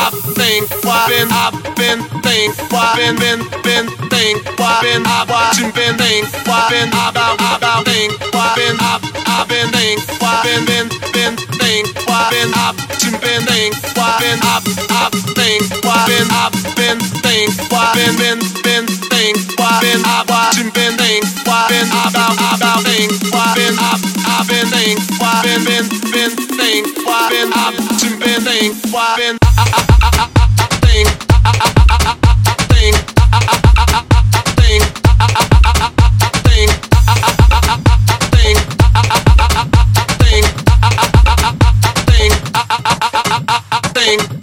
I I think why been I've been been been been why been I watching been think why been about about why been I've I've been been been been think why been I've been why been I've I've why been I've been think been been been why been I watching been think why been about about why been I've I've been been been been why been I've been think why been thing.